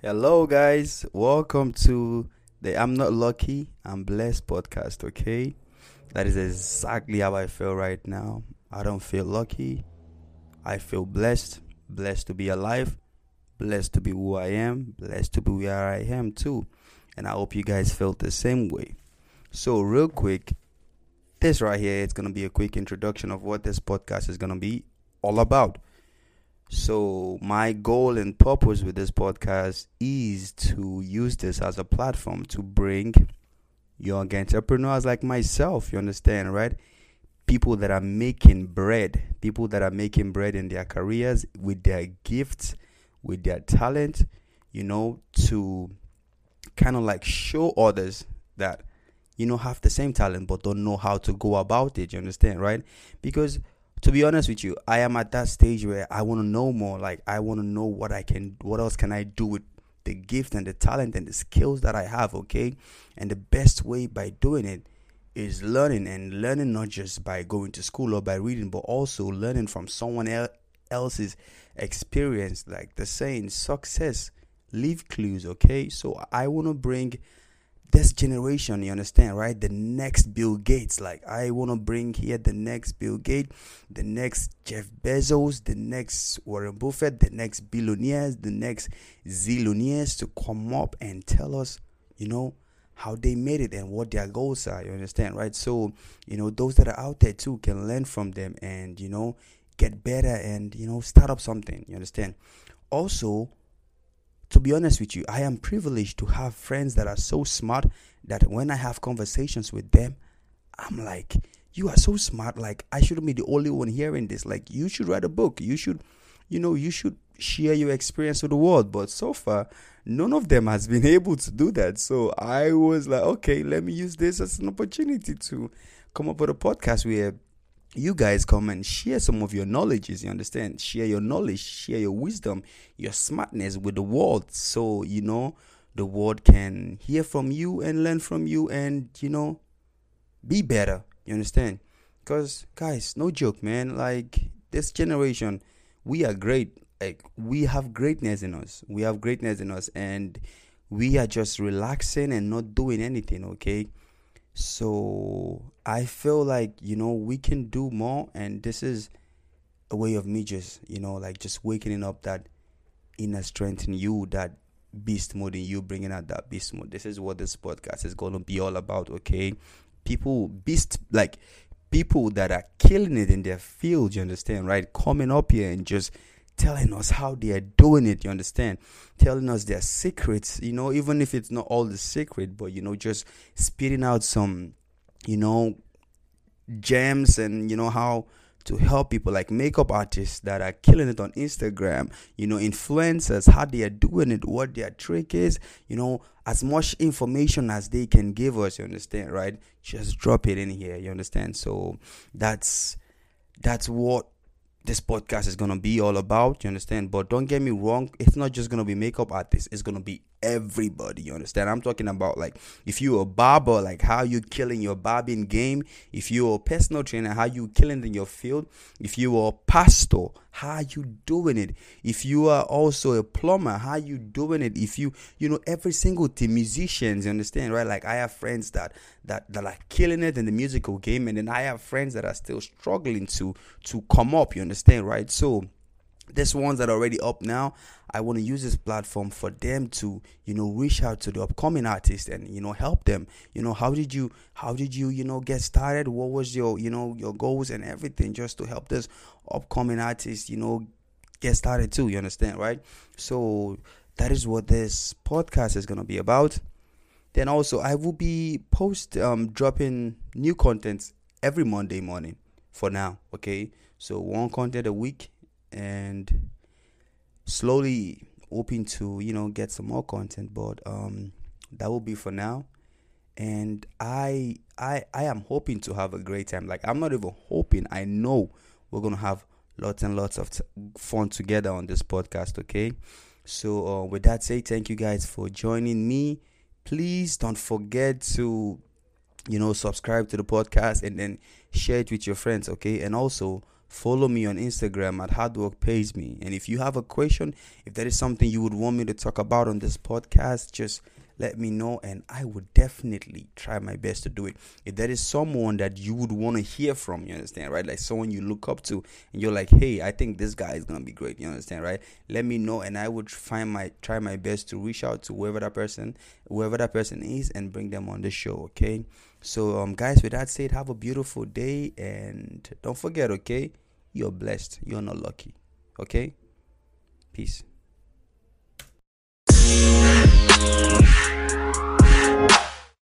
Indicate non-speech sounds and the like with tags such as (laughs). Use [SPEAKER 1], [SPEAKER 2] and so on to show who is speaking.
[SPEAKER 1] Hello, guys. Welcome to the I'm Not Lucky, I'm Blessed podcast, okay? That is exactly how I feel right now. I don't feel lucky. I feel blessed. Blessed to be alive. Blessed to be who I am. Blessed to be where I am, too. And I hope you guys feel the same way. So, real quick, this right here is going to be a quick introduction of what this podcast is going to be all about. So, my goal and purpose with this podcast is to use this as a platform to bring young entrepreneurs like myself, you understand, right? People that are making bread, people that are making bread in their careers with their gifts, with their talent, you know, to kind of like show others that, you know, have the same talent but don't know how to go about it, you understand, right? Because to be honest with you, I am at that stage where I want to know more. Like I want to know what I can, what else can I do with the gift and the talent and the skills that I have. Okay, and the best way by doing it is learning and learning not just by going to school or by reading, but also learning from someone else's experience. Like the saying, success leave clues. Okay, so I want to bring this generation, you understand, right? The next Bill Gates. Like, I want to bring here the next Bill Gates, the next Jeff Bezos, the next Warren Buffett, the next billionaires, the next zillionaires to come up and tell us, you know, how they made it and what their goals are. You understand, right? So, you know, those that are out there too can learn from them and, you know, get better and, you know, start up something. You understand? Also, to be honest with you, I am privileged to have friends that are so smart that when I have conversations with them, I'm like, you are so smart. Like, I shouldn't be the only one hearing this. Like, you should write a book. You should, you know, you should share your experience with the world. But so far, none of them has been (laughs) able to do that. So I was like, okay, let me use this as an opportunity to come up with a podcast where you guys come and share some of your knowledges you understand? Share your knowledge share your wisdom your smartness with the world. So you know the world can hear from you and learn from you and you know be better. You understand? Because guys no joke man. Like this generation we are great. Like we have greatness in us. We have greatness in us and we are just relaxing and not doing anything okay so I feel like, you know, we can do more. And this is a way of me just, you know, like just waking up that inner strength in you, that beast mode in you, bringing out that beast mode. This is what this podcast is going to be all about, okay? People, beast, like people that are killing it in their field, you understand, right? Coming up here and just telling us how they are doing it, you understand? Telling us their secrets, you know, even if it's not all the secret, but you know, just spitting out some, you know, gems and you know how to help people like makeup artists that are killing it on Instagram, you know, influencers, how they are doing it, what their trick is, you know, as much information as they can give us, you understand, right? Just drop it in here, you understand? So that's that's what this podcast is gonna be all about. You understand? But don't get me wrong, it's not just gonna be makeup artists. It's gonna be everybody. You understand? I'm talking about like if you're a barber, like how you killing your barbing game. If you're a personal trainer, how you killing in your field. If you're a pastor, how you doing it. If you are also a plumber, how you doing it. If you you know every single thing, musicians, you understand, right? Like I have friends that that that are killing it in the musical game, and then I have friends that are still struggling to to come up. You understand, right? So there's ones that are already up now i want to use this platform for them to you know reach out to the upcoming artists and you know help them. You know how did you how did you you know get started? What was your you know your goals and everything just to help this upcoming artist you know get started too you understand right? So that is what this podcast is going to be about. Then also i will be post um dropping new contents every monday morning for now okay? So one content a week and slowly hoping to you know get some more content but um that will be for now. And i i i am hoping to have a great time. Like i'm not even hoping. I know we're gonna have lots and lots of t- fun together on this podcast okay? So uh, with that said thank you guys for joining me. Please don't forget to you know subscribe to the podcast and then share it with your friends okay? And also follow me on Instagram at Hard Work Pays Me. And if you have a question, if there is something you would want me to talk about on this podcast, just let me know and I would definitely try my best to do it. If there is someone that you would want to hear from, you understand, right? Like someone you look up to and you're like, hey, I think this guy is gonna be great, you understand, right? Let me know and I would find my try my best to reach out to whoever that person whoever that person is and bring them on the show, okay? So um guys with that said, have a beautiful day and don't forget, okay? You're blessed. You're not lucky. Okay? Peace.